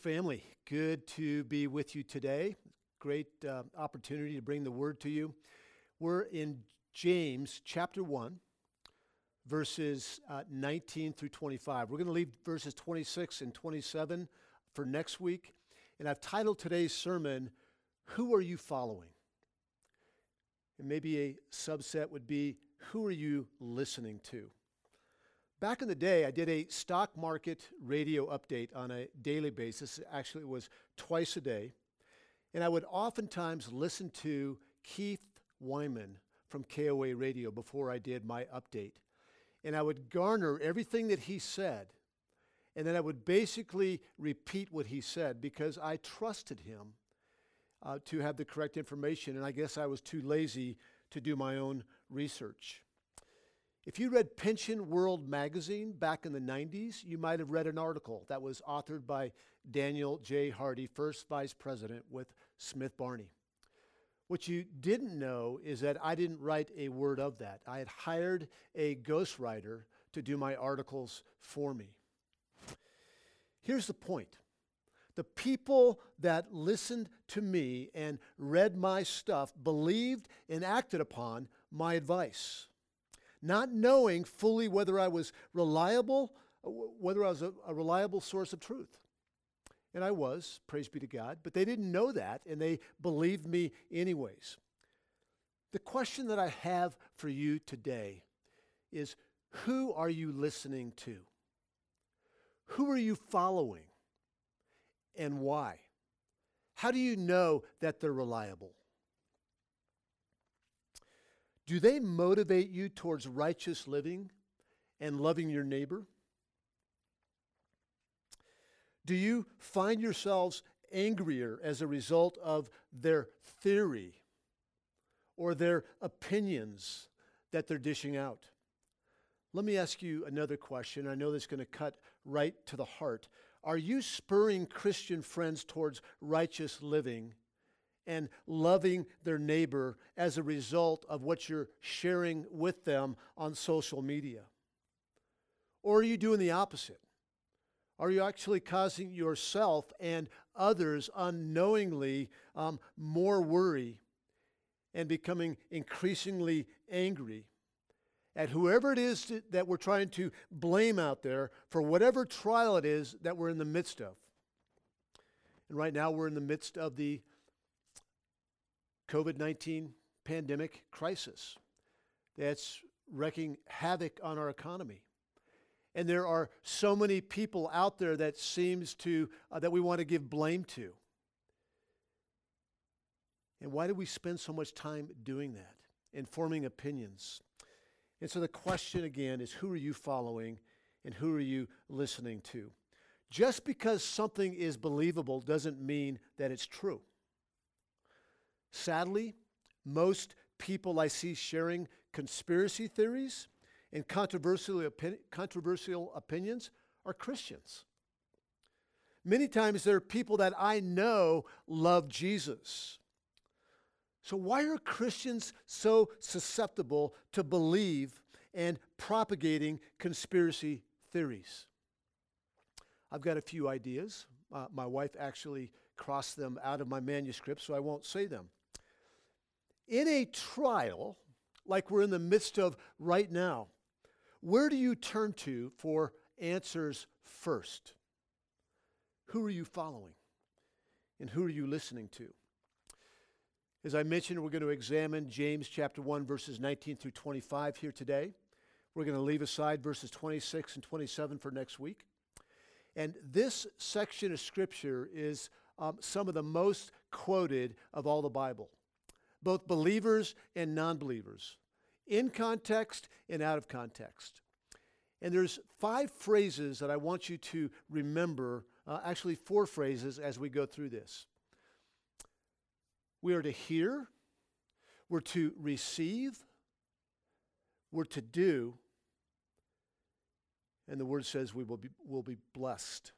family, good to be with you today. Great uh, opportunity to bring the word to you. We're in James chapter 1, verses uh, 19 through 25. We're going to leave verses 26 and 27 for next week. And I've titled today's sermon, Who Are You Following? And maybe a subset would be, Who are you listening to? Back in the day, I did a stock market radio update on a daily basis. Actually, it was twice a day. And I would oftentimes listen to Keith Wyman from KOA Radio before I did my update. And I would garner everything that he said. And then I would basically repeat what he said because I trusted him uh, to have the correct information. And I guess I was too lazy to do my own research. If you read Pension World magazine back in the 90s, you might have read an article that was authored by Daniel J. Hardy, first vice president with Smith Barney. What you didn't know is that I didn't write a word of that. I had hired a ghostwriter to do my articles for me. Here's the point the people that listened to me and read my stuff believed and acted upon my advice not knowing fully whether I was reliable, uh, whether I was a, a reliable source of truth. And I was, praise be to God, but they didn't know that and they believed me anyways. The question that I have for you today is who are you listening to? Who are you following and why? How do you know that they're reliable? Do they motivate you towards righteous living and loving your neighbor? Do you find yourselves angrier as a result of their theory or their opinions that they're dishing out? Let me ask you another question. I know that's going to cut right to the heart. Are you spurring Christian friends towards righteous living and loving their neighbor as a result of what you're sharing with them on social media? Or are you doing the opposite? Are you actually causing yourself and others unknowingly um, more worry and becoming increasingly angry at whoever it is to, that we're trying to blame out there for whatever trial it is that we're in the midst of? And right now, we're in the midst of the COVID 19 pandemic crisis that's wreaking havoc on our economy. And there are so many people out there that seems to, uh, that we want to give blame to. And why do we spend so much time doing that and forming opinions? And so the question again is who are you following and who are you listening to? Just because something is believable doesn't mean that it's true. Sadly, most people I see sharing conspiracy theories and controversial, controversial opinions are Christians. Many times there are people that I know love Jesus. So, why are Christians so susceptible to believe and propagating conspiracy theories? I've got a few ideas. Uh, my wife actually crossed them out of my manuscript, so I won't say them in a trial like we're in the midst of right now, where do you turn to for answers first? Who are you following? And who are you listening to? As I mentioned, we're going to examine James chapter 1, verses 19 through 25 here today. We're going to leave aside verses 26 and 27 for next week. And this section of Scripture is um, some of the most quoted of all the Bible both believers and non believers, in context and out of context. And there's five phrases that I want you to remember, uh, actually, four phrases as we go through this. We are to hear, we're to receive, we're to do, and the word says we will be, will be blessed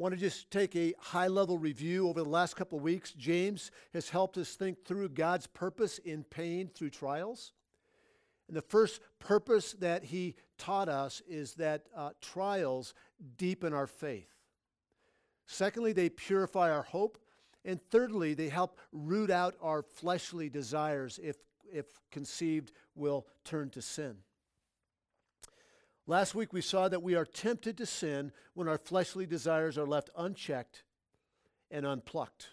want to just take a high level review over the last couple of weeks. James has helped us think through God's purpose in pain through trials. And the first purpose that he taught us is that uh, trials deepen our faith. Secondly, they purify our hope. And thirdly, they help root out our fleshly desires if, if conceived will turn to sin. Last week we saw that we are tempted to sin when our fleshly desires are left unchecked and unplucked.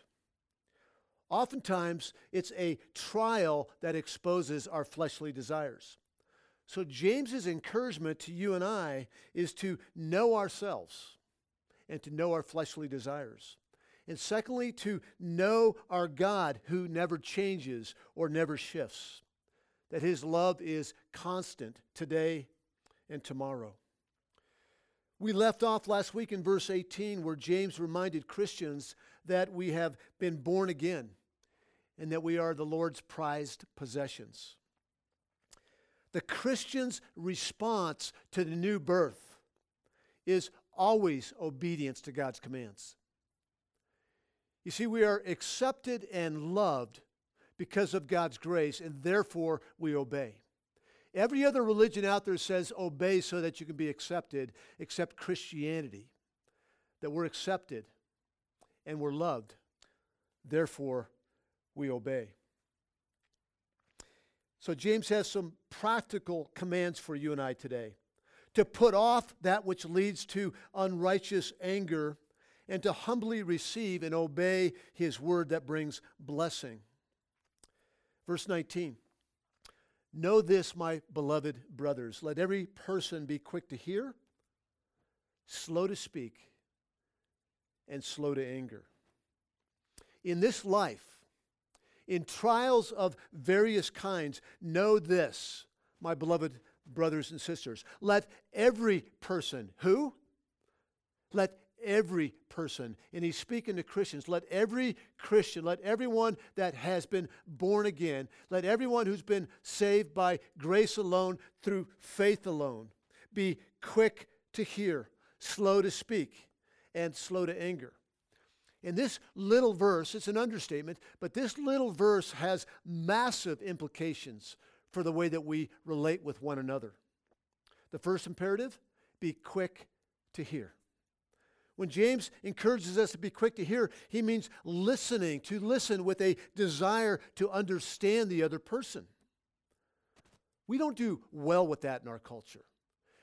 Oftentimes, it's a trial that exposes our fleshly desires. So, James's encouragement to you and I is to know ourselves and to know our fleshly desires. And secondly, to know our God who never changes or never shifts, that his love is constant today and tomorrow. We left off last week in verse 18 where James reminded Christians that we have been born again and that we are the Lord's prized possessions. The Christian's response to the new birth is always obedience to God's commands. You see, we are accepted and loved because of God's grace, and therefore we obey. Every other religion out there says obey so that you can be accepted, except Christianity, that we're accepted and we're loved. Therefore, we obey. So, James has some practical commands for you and I today to put off that which leads to unrighteous anger and to humbly receive and obey his word that brings blessing. Verse 19 Know this, my beloved brothers. Let every person be quick to hear, slow to speak, and slow to anger. In this life, in trials of various kinds, know this, my beloved brothers and sisters. Let every person, who? Let every person, and he's speaking to Christians, let every Christian, let everyone that has been born again, let everyone who's been saved by grace alone through faith alone be quick to hear, slow to speak, and slow to anger. In this little verse, it's an understatement, but this little verse has massive implications for the way that we relate with one another. The first imperative be quick to hear. When James encourages us to be quick to hear, he means listening, to listen with a desire to understand the other person. We don't do well with that in our culture.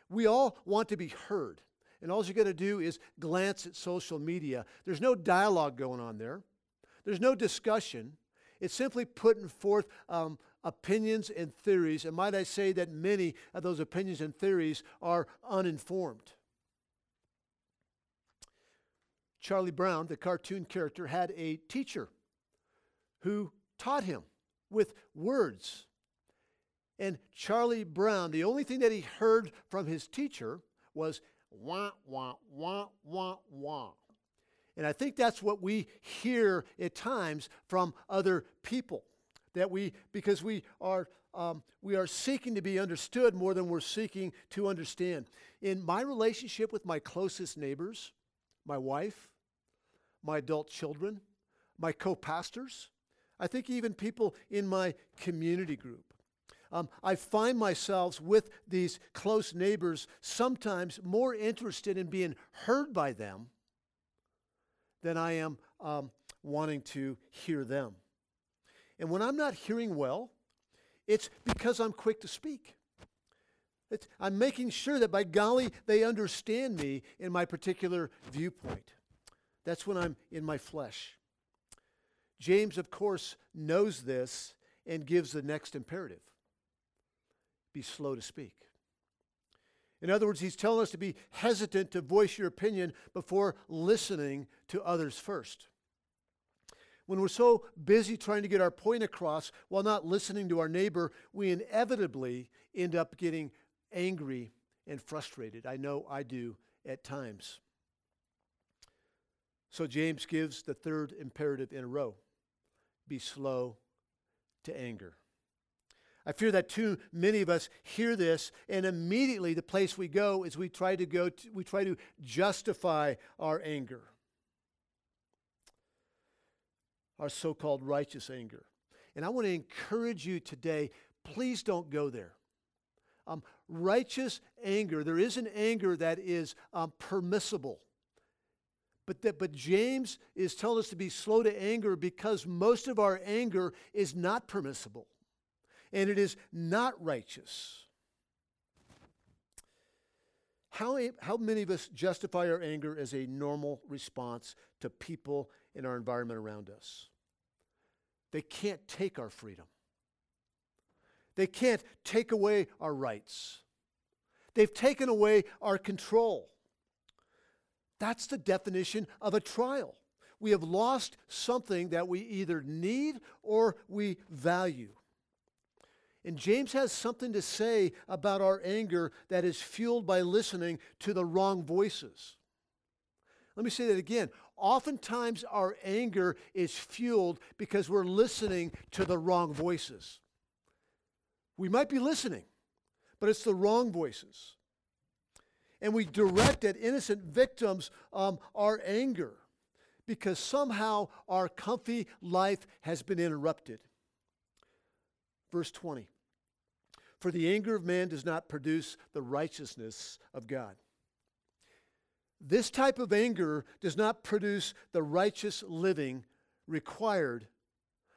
We all want to be heard and all you got to do is glance at social media. There's no dialogue going on there, there's no discussion. It's simply putting forth um, opinions and theories. And might I say that many of those opinions and theories are uninformed. Charlie Brown, the cartoon character, had a teacher who taught him with words. And Charlie Brown, the only thing that he heard from his teacher was wah, wah, wah, wah, wah. And I think that's what we hear at times from other people. That we, because we are, um, we are seeking to be understood more than we're seeking to understand. In my relationship with my closest neighbors, my wife, my adult children, my co pastors, I think even people in my community group, um, I find myself with these close neighbors sometimes more interested in being heard by them than I am um, wanting to hear them. And when I'm not hearing well, it's because I'm quick to speak. It's, I'm making sure that by golly, they understand me in my particular viewpoint. That's when I'm in my flesh. James, of course, knows this and gives the next imperative be slow to speak. In other words, he's telling us to be hesitant to voice your opinion before listening to others first. When we're so busy trying to get our point across while not listening to our neighbor, we inevitably end up getting angry and frustrated. I know I do at times. So James gives the third imperative in a row be slow to anger. I fear that too many of us hear this, and immediately the place we go is we try to go, to, we try to justify our anger, our so-called righteous anger. And I want to encourage you today. Please don't go there. Um, righteous anger, there is an anger that is um, permissible, But, that, but James is telling us to be slow to anger because most of our anger is not permissible and it is not righteous. How, how many of us justify our anger as a normal response to people in our environment around us? They can't take our freedom. They can't take away our rights. They've taken away our control. That's the definition of a trial. We have lost something that we either need or we value. And James has something to say about our anger that is fueled by listening to the wrong voices. Let me say that again. Oftentimes, our anger is fueled because we're listening to the wrong voices. We might be listening, but it's the wrong voices. And we direct at innocent victims um, our anger because somehow our comfy life has been interrupted. Verse 20 For the anger of man does not produce the righteousness of God. This type of anger does not produce the righteous living required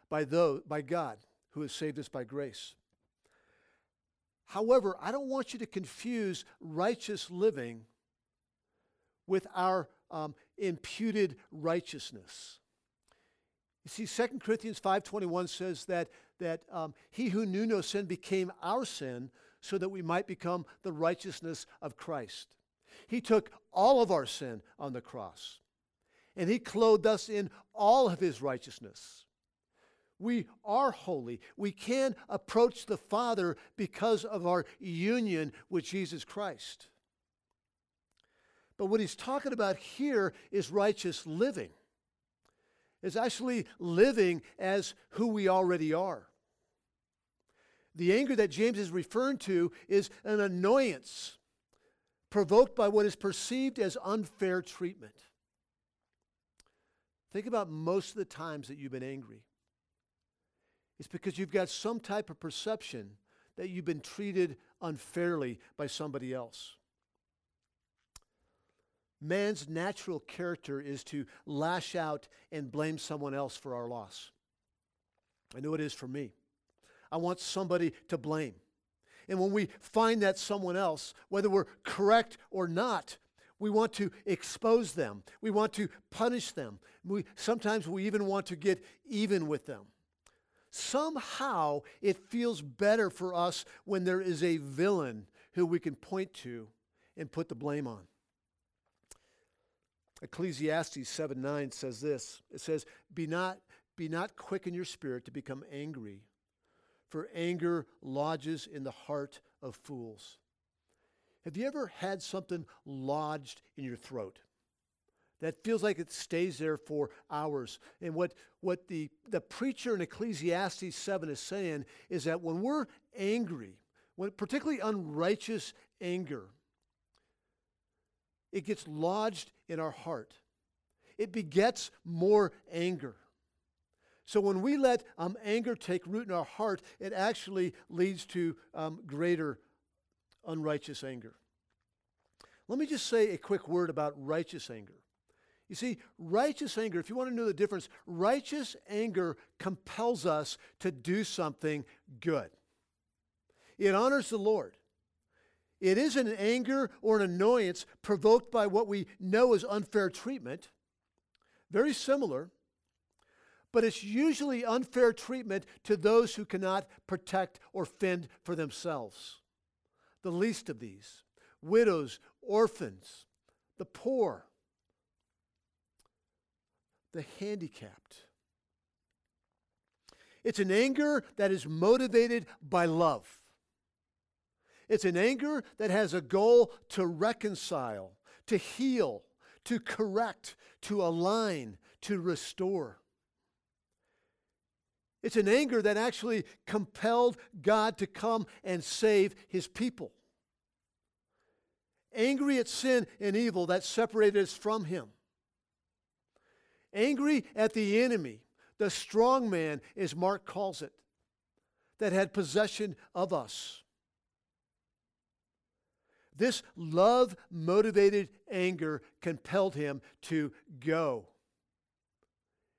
by, those, by God who has saved us by grace. However, I don't want you to confuse righteous living with our um, imputed righteousness. You see, 2 Corinthians 5.21 says that, that um, he who knew no sin became our sin so that we might become the righteousness of Christ. He took all of our sin on the cross, and he clothed us in all of his righteousness. We are holy. We can approach the Father because of our union with Jesus Christ. But what he's talking about here is righteous living. It's actually living as who we already are. The anger that James is referring to is an annoyance provoked by what is perceived as unfair treatment. Think about most of the times that you've been angry. It's because you've got some type of perception that you've been treated unfairly by somebody else. Man's natural character is to lash out and blame someone else for our loss. I know it is for me. I want somebody to blame. And when we find that someone else, whether we're correct or not, we want to expose them. We want to punish them. We, sometimes we even want to get even with them. Somehow it feels better for us when there is a villain who we can point to and put the blame on. Ecclesiastes 7 9 says this it says, Be not, be not quick in your spirit to become angry, for anger lodges in the heart of fools. Have you ever had something lodged in your throat? That feels like it stays there for hours. And what, what the, the preacher in Ecclesiastes 7 is saying is that when we're angry, when particularly unrighteous anger, it gets lodged in our heart. It begets more anger. So when we let um, anger take root in our heart, it actually leads to um, greater unrighteous anger. Let me just say a quick word about righteous anger. You see, righteous anger, if you want to know the difference, righteous anger compels us to do something good. It honors the Lord. It is an anger or an annoyance provoked by what we know is unfair treatment. Very similar, but it's usually unfair treatment to those who cannot protect or fend for themselves. The least of these widows, orphans, the poor, the handicapped. It's an anger that is motivated by love. It's an anger that has a goal to reconcile, to heal, to correct, to align, to restore. It's an anger that actually compelled God to come and save his people. Angry at sin and evil that separated us from him. Angry at the enemy, the strong man, as Mark calls it, that had possession of us. This love motivated anger compelled him to go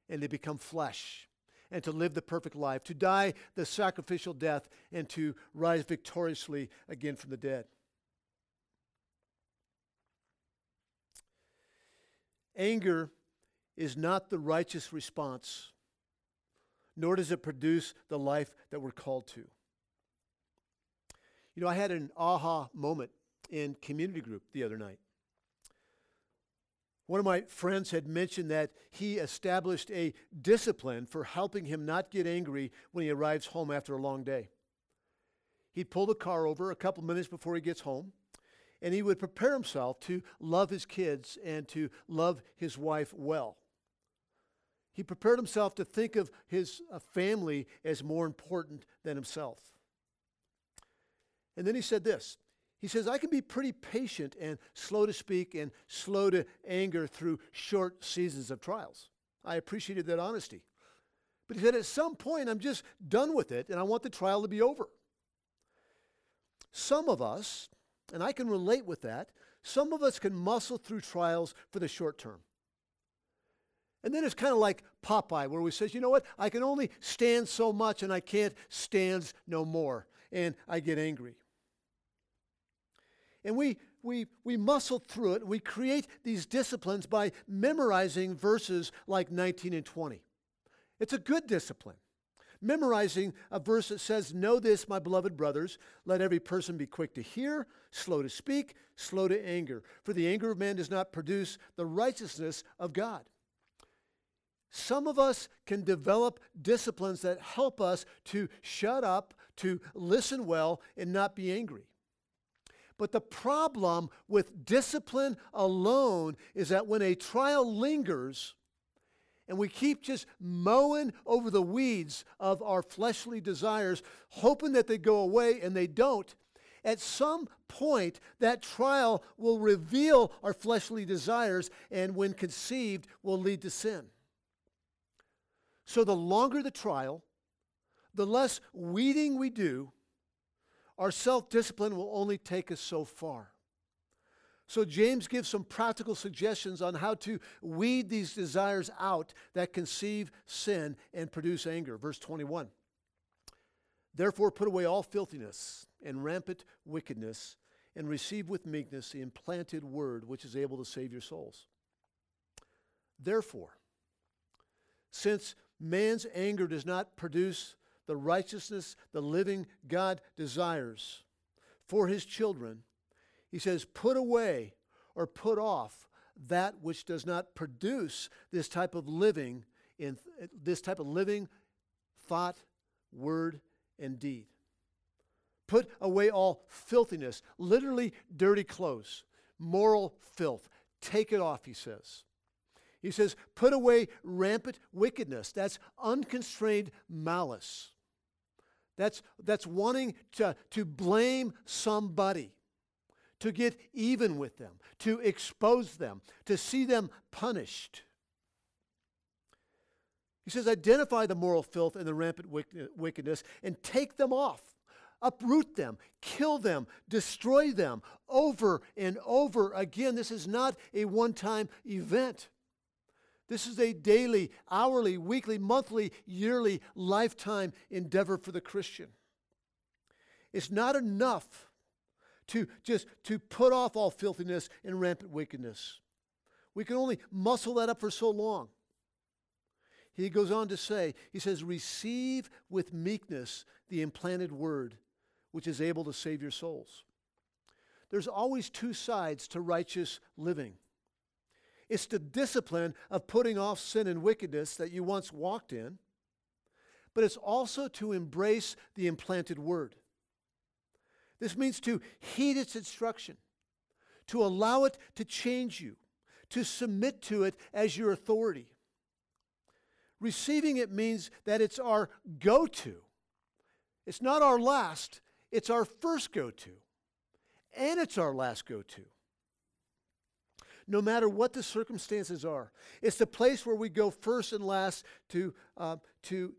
and to become flesh and to live the perfect life, to die the sacrificial death, and to rise victoriously again from the dead. Anger is not the righteous response, nor does it produce the life that we're called to. You know, I had an aha moment in community group the other night. One of my friends had mentioned that he established a discipline for helping him not get angry when he arrives home after a long day. He'd pull the car over a couple minutes before he gets home, and he would prepare himself to love his kids and to love his wife well. He prepared himself to think of his uh, family as more important than himself. And then he said this he says, I can be pretty patient and slow to speak and slow to anger through short seasons of trials. I appreciated that honesty. But he said, at some point, I'm just done with it and I want the trial to be over. Some of us, and I can relate with that, some of us can muscle through trials for the short term. And then it's kind of like Popeye, where we says, you know what, I can only stand so much and I can't stand no more. And I get angry. And we, we, we muscle through it. We create these disciplines by memorizing verses like 19 and 20. It's a good discipline. Memorizing a verse that says, Know this, my beloved brothers, let every person be quick to hear, slow to speak, slow to anger. For the anger of man does not produce the righteousness of God. Some of us can develop disciplines that help us to shut up, to listen well, and not be angry. But the problem with discipline alone is that when a trial lingers and we keep just mowing over the weeds of our fleshly desires, hoping that they go away and they don't, at some point that trial will reveal our fleshly desires and when conceived will lead to sin. So the longer the trial, the less weeding we do, our self discipline will only take us so far. So, James gives some practical suggestions on how to weed these desires out that conceive sin and produce anger. Verse 21 Therefore, put away all filthiness and rampant wickedness, and receive with meekness the implanted word which is able to save your souls. Therefore, since man's anger does not produce the righteousness the living God desires for his children, he says, put away or put off that which does not produce this type of living in this type of living thought, word, and deed. Put away all filthiness, literally dirty clothes, moral filth. Take it off, he says. He says, put away rampant wickedness. That's unconstrained malice. That's, that's wanting to, to blame somebody, to get even with them, to expose them, to see them punished. He says, identify the moral filth and the rampant wickedness and take them off. Uproot them, kill them, destroy them over and over again. This is not a one time event. This is a daily, hourly, weekly, monthly, yearly, lifetime endeavor for the Christian. It's not enough to just to put off all filthiness and rampant wickedness. We can only muscle that up for so long. He goes on to say, he says, receive with meekness the implanted word, which is able to save your souls. There's always two sides to righteous living. It's the discipline of putting off sin and wickedness that you once walked in, but it's also to embrace the implanted word. This means to heed its instruction, to allow it to change you, to submit to it as your authority. Receiving it means that it's our go to. It's not our last, it's our first go to. And it's our last go to no matter what the circumstances are. It's the place where we go first and last to, uh, to,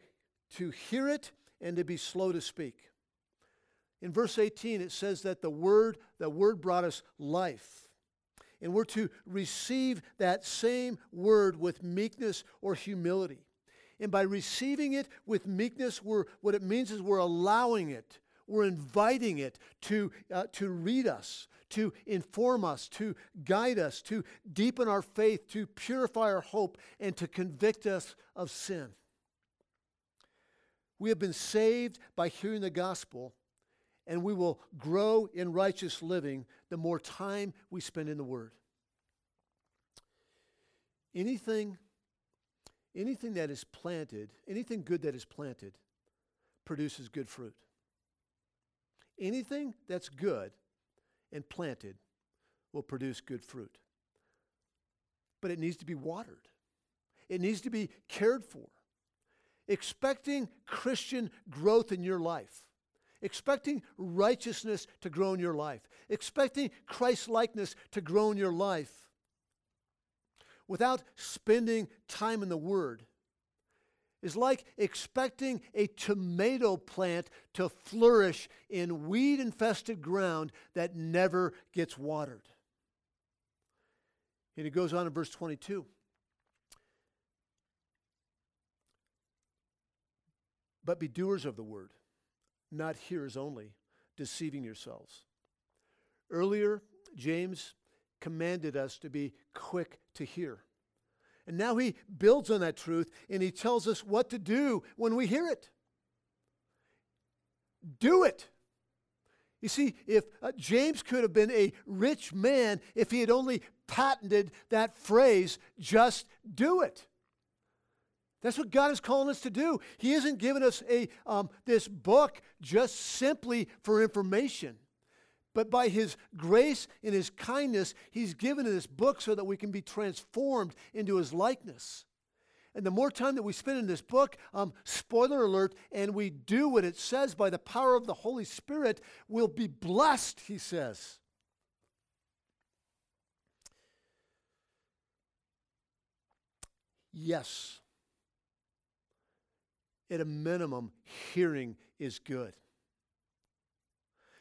to hear it and to be slow to speak. In verse 18, it says that the word, the word brought us life. And we're to receive that same word with meekness or humility. And by receiving it with meekness, we're, what it means is we're allowing it, we're inviting it to, uh, to read us, to inform us, to guide us, to deepen our faith, to purify our hope, and to convict us of sin. We have been saved by hearing the gospel, and we will grow in righteous living the more time we spend in the Word. Anything, anything that is planted, anything good that is planted, produces good fruit. Anything that's good and planted will produce good fruit. But it needs to be watered, it needs to be cared for. Expecting Christian growth in your life, expecting righteousness to grow in your life, expecting Christ likeness to grow in your life without spending time in the Word is like expecting a tomato plant to flourish in weed infested ground that never gets watered. And it goes on in verse 22. But be doers of the word, not hearers only, deceiving yourselves. Earlier, James commanded us to be quick to hear. And now he builds on that truth and he tells us what to do when we hear it. Do it. You see, if uh, James could have been a rich man if he had only patented that phrase, just do it. That's what God is calling us to do. He isn't giving us a, um, this book just simply for information. But by His grace and His kindness, He's given this book so that we can be transformed into His likeness. And the more time that we spend in this book, um, spoiler alert, and we do what it says by the power of the Holy Spirit, we'll be blessed, he says. Yes. At a minimum, hearing is good.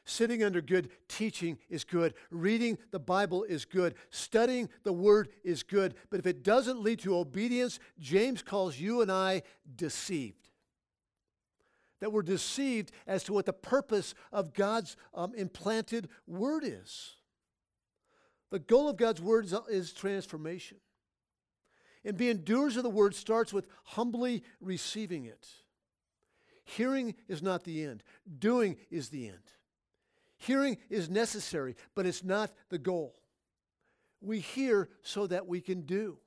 Sitting under good teaching is good. Reading the Bible is good. Studying the Word is good. But if it doesn't lead to obedience, James calls you and I deceived. That we're deceived as to what the purpose of God's um, implanted Word is. The goal of God's Word is, is transformation. And being doers of the Word starts with humbly receiving it. Hearing is not the end, doing is the end. Hearing is necessary, but it's not the goal. We hear so that we can do.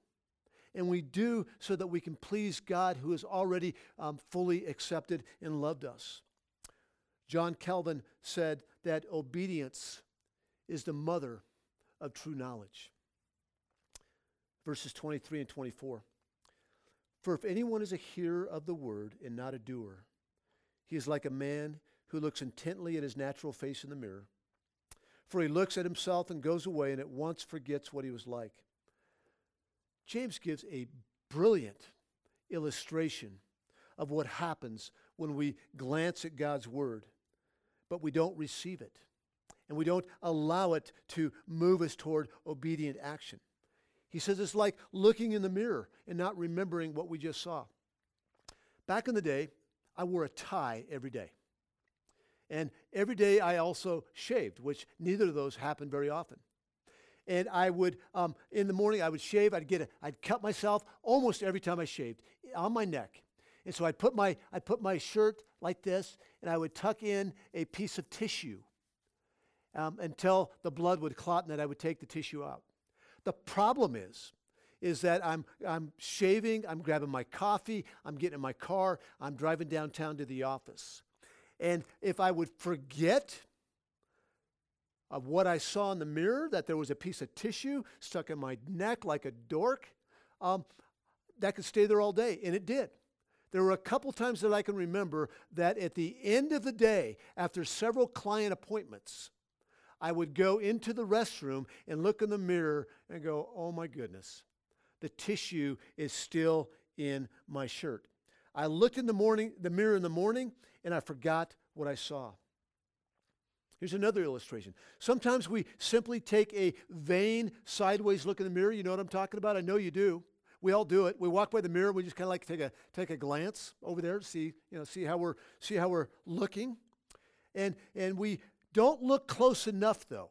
And we do so that we can please God who has already um, fully accepted and loved us. John Calvin said that obedience is the mother of true knowledge. Verses 23 and 24. For if anyone is a hearer of the word and not a doer, he is like a man who looks intently at his natural face in the mirror. For he looks at himself and goes away and at once forgets what he was like. James gives a brilliant illustration of what happens when we glance at God's word, but we don't receive it. And we don't allow it to move us toward obedient action. He says it's like looking in the mirror and not remembering what we just saw. Back in the day, I wore a tie every day. And every day I also shaved, which neither of those happened very often. And I would, um, in the morning, I would shave. I'd get, a, I'd cut myself almost every time I shaved on my neck. And so I'd put my, I'd put my shirt like this, and I would tuck in a piece of tissue um, until the blood would clot, and then I would take the tissue out. The problem is, is that I'm, I'm shaving, I'm grabbing my coffee, I'm getting in my car, I'm driving downtown to the office. And if I would forget of what I saw in the mirror, that there was a piece of tissue stuck in my neck like a dork, um, that could stay there all day. And it did. There were a couple times that I can remember that at the end of the day, after several client appointments, I would go into the restroom and look in the mirror and go, oh my goodness, the tissue is still in my shirt. I looked in the morning, the mirror in the morning, and I forgot what I saw. Here's another illustration. Sometimes we simply take a vain, sideways look in the mirror. You know what I'm talking about? I know you do. We all do it. We walk by the mirror. We just kind of like take a take a glance over there to see you know see how we're see how we're looking, and and we don't look close enough though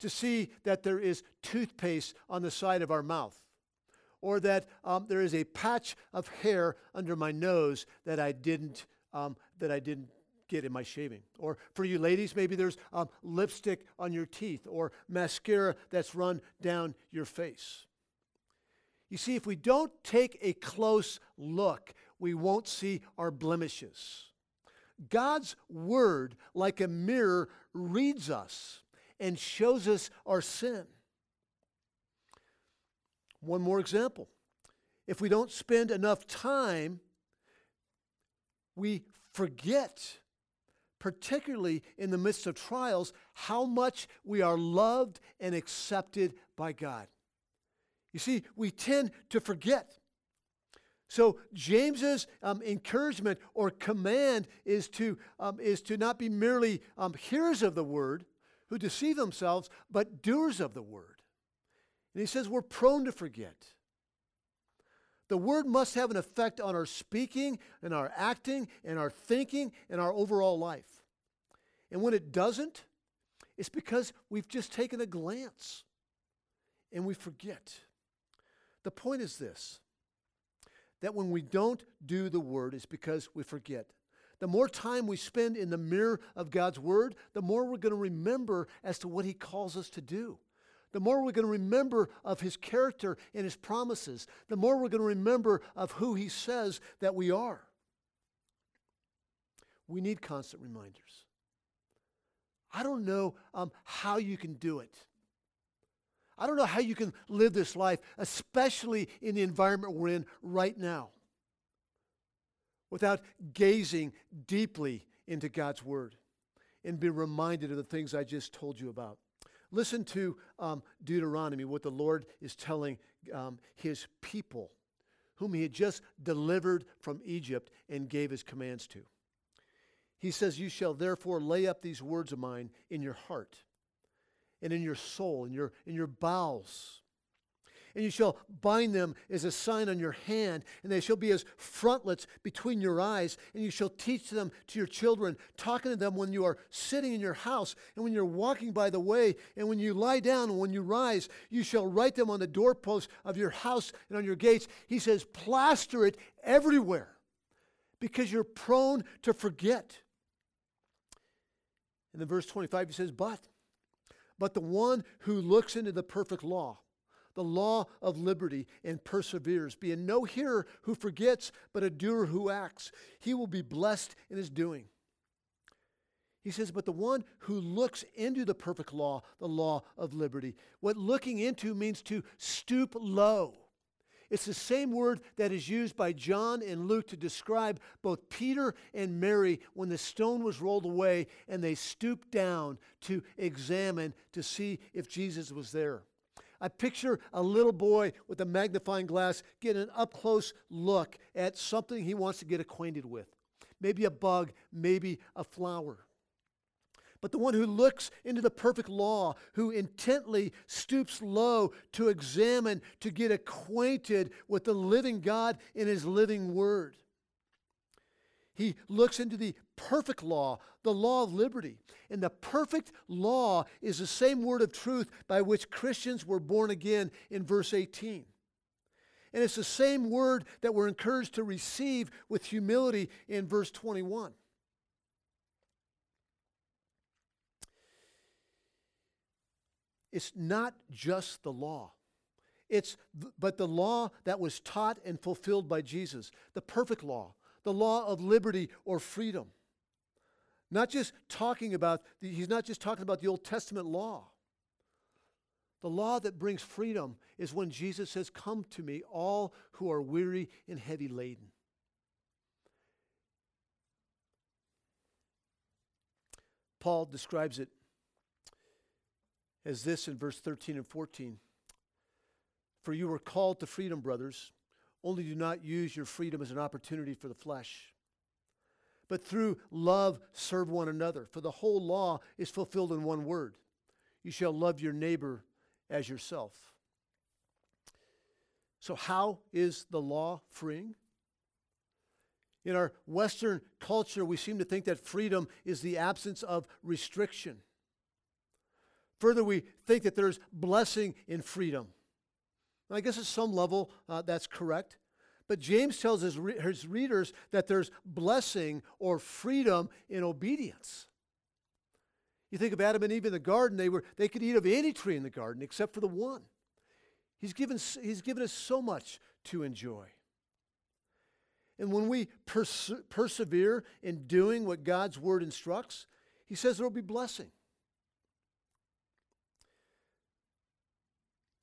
to see that there is toothpaste on the side of our mouth, or that um, there is a patch of hair under my nose that I didn't um, that I didn't get in my shaving. Or for you ladies, maybe there's um, lipstick on your teeth or mascara that's run down your face. You see, if we don't take a close look, we won't see our blemishes. God's word, like a mirror, reads us and shows us our sin. One more example. If we don't spend enough time, we forget particularly in the midst of trials, how much we are loved and accepted by God. You see, we tend to forget. So James's um, encouragement or command is to, um, is to not be merely um, hearers of the word who deceive themselves, but doers of the word. And he says we're prone to forget. The word must have an effect on our speaking and our acting and our thinking and our overall life. And when it doesn't, it's because we've just taken a glance and we forget. The point is this that when we don't do the word, it's because we forget. The more time we spend in the mirror of God's word, the more we're going to remember as to what he calls us to do the more we're going to remember of his character and his promises, the more we're going to remember of who he says that we are. We need constant reminders. I don't know um, how you can do it. I don't know how you can live this life, especially in the environment we're in right now, without gazing deeply into God's Word and be reminded of the things I just told you about. Listen to um, Deuteronomy, what the Lord is telling um, his people, whom he had just delivered from Egypt and gave his commands to. He says, You shall therefore lay up these words of mine in your heart and in your soul, in your, in your bowels and you shall bind them as a sign on your hand, and they shall be as frontlets between your eyes, and you shall teach them to your children, talking to them when you are sitting in your house, and when you're walking by the way, and when you lie down, and when you rise, you shall write them on the doorposts of your house and on your gates. He says, plaster it everywhere because you're prone to forget. And then verse 25, he says, But, but the one who looks into the perfect law, the law of liberty and perseveres, being no hearer who forgets, but a doer who acts. He will be blessed in his doing. He says, but the one who looks into the perfect law, the law of liberty. What looking into means to stoop low. It's the same word that is used by John and Luke to describe both Peter and Mary when the stone was rolled away and they stooped down to examine to see if Jesus was there. I picture a little boy with a magnifying glass getting an up close look at something he wants to get acquainted with. Maybe a bug, maybe a flower. But the one who looks into the perfect law, who intently stoops low to examine, to get acquainted with the living God in his living word. He looks into the perfect law, the law of liberty. And the perfect law is the same word of truth by which Christians were born again in verse 18. And it's the same word that we're encouraged to receive with humility in verse 21. It's not just the law. It's but the law that was taught and fulfilled by Jesus, the perfect law, the law of liberty or freedom. Not just talking about, the, he's not just talking about the Old Testament law. The law that brings freedom is when Jesus says, Come to me, all who are weary and heavy laden. Paul describes it as this in verse 13 and 14 For you were called to freedom, brothers. Only do not use your freedom as an opportunity for the flesh, but through love serve one another. For the whole law is fulfilled in one word you shall love your neighbor as yourself. So, how is the law freeing? In our Western culture, we seem to think that freedom is the absence of restriction. Further, we think that there's blessing in freedom. I guess at some level uh, that's correct. But James tells his, re- his readers that there's blessing or freedom in obedience. You think of Adam and Eve in the garden, they, were, they could eat of any tree in the garden except for the one. He's given, he's given us so much to enjoy. And when we perse- persevere in doing what God's word instructs, he says there will be blessing.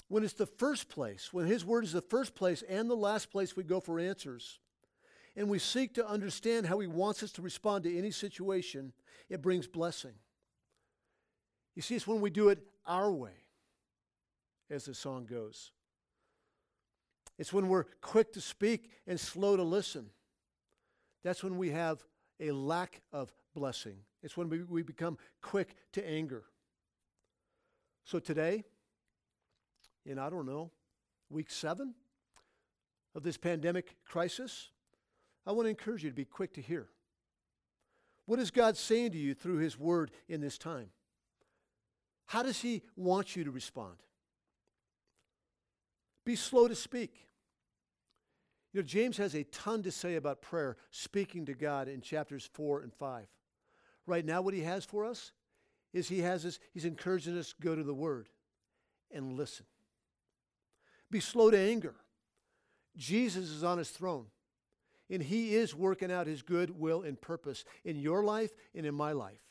When it's the first place, when his word is the first place and the last place we go for answers, and we seek to understand how he wants us to respond to any situation, it brings blessing. You see, it's when we do it our way, as the song goes. It's when we're quick to speak and slow to listen. That's when we have a lack of blessing. It's when we, we become quick to anger. So today, in, I don't know, week seven of this pandemic crisis, I want to encourage you to be quick to hear. What is God saying to you through His Word in this time? How does He want you to respond? Be slow to speak. You know, James has a ton to say about prayer, speaking to God in chapters 4 and 5. Right now, what he has for us is he has us, he's encouraging us to go to the Word and listen. Be slow to anger. Jesus is on his throne, and he is working out his good will and purpose in your life and in my life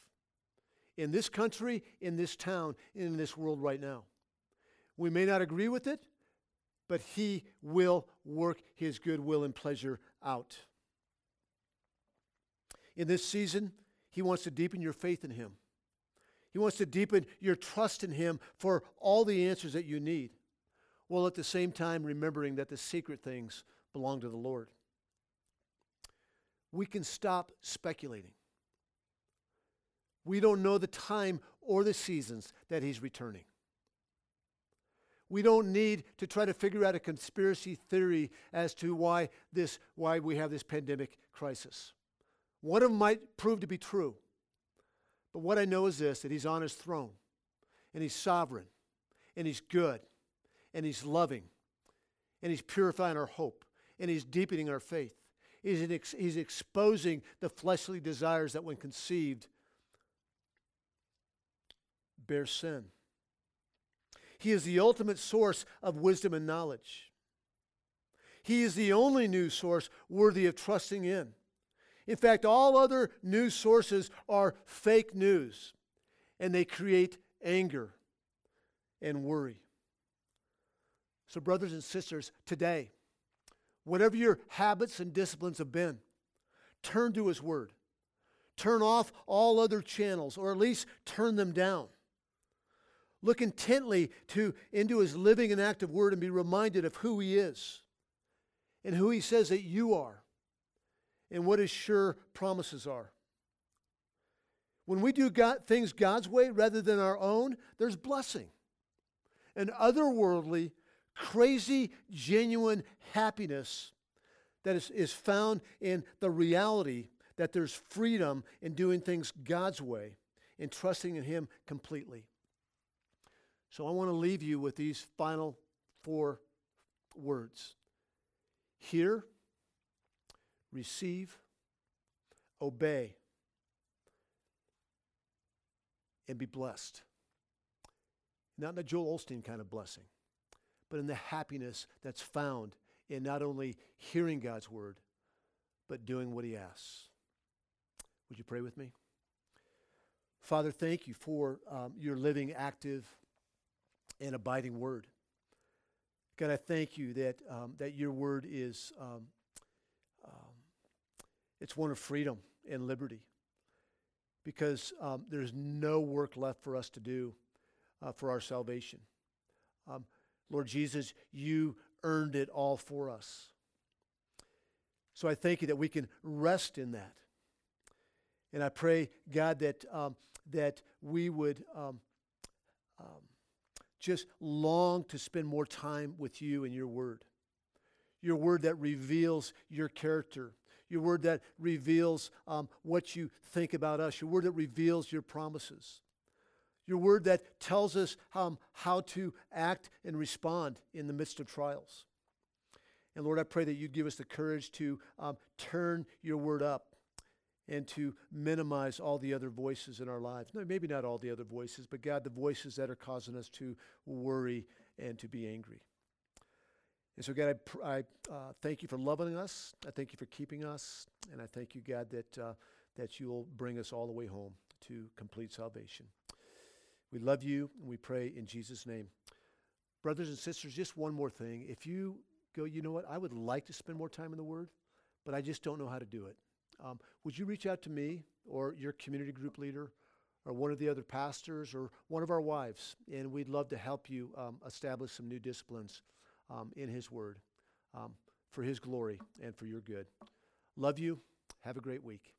in this country, in this town, in this world right now. We may not agree with it, but He will work His good will and pleasure out. In this season, He wants to deepen your faith in Him. He wants to deepen your trust in Him for all the answers that you need, while at the same time remembering that the secret things belong to the Lord. We can stop speculating. We don't know the time or the seasons that he's returning. We don't need to try to figure out a conspiracy theory as to why this why we have this pandemic crisis. One of them might prove to be true. But what I know is this that he's on his throne and he's sovereign and he's good and he's loving and he's purifying our hope and he's deepening our faith. He's, ex- he's exposing the fleshly desires that when conceived bear sin. He is the ultimate source of wisdom and knowledge. He is the only news source worthy of trusting in. In fact, all other news sources are fake news, and they create anger and worry. So, brothers and sisters, today, whatever your habits and disciplines have been, turn to His Word. Turn off all other channels, or at least turn them down. Look intently to, into his living and active word and be reminded of who he is and who he says that you are and what his sure promises are. When we do God, things God's way rather than our own, there's blessing. An otherworldly, crazy, genuine happiness that is, is found in the reality that there's freedom in doing things God's way and trusting in Him completely. So I want to leave you with these final four words hear, receive, obey, and be blessed. Not in a Joel Osteen kind of blessing, but in the happiness that's found in not only hearing God's word, but doing what he asks. Would you pray with me? Father, thank you for um, your living, active, and abiding word. God, I thank you that, um, that your word is, um, um, it's one of freedom and liberty because um, there's no work left for us to do uh, for our salvation. Lord Jesus, you earned it all for us. So I thank you that we can rest in that. And I pray, God, that, um, that we would um, um, just long to spend more time with you and your word. Your word that reveals your character, your word that reveals um, what you think about us, your word that reveals your promises, your word that tells us um, how to act and respond in the midst of trials. And Lord, I pray that you'd give us the courage to um, turn your word up and to minimize all the other voices in our lives. No, maybe not all the other voices, but God, the voices that are causing us to worry and to be angry. And so, God, I, pr- I uh, thank you for loving us. I thank you for keeping us. And I thank you, God, that, uh, that you'll bring us all the way home to complete salvation. We love you, and we pray in Jesus' name. Brothers and sisters, just one more thing. If you go, you know what, I would like to spend more time in the Word, but I just don't know how to do it. Um, would you reach out to me or your community group leader or one of the other pastors or one of our wives? And we'd love to help you um, establish some new disciplines um, in His Word um, for His glory and for your good. Love you. Have a great week.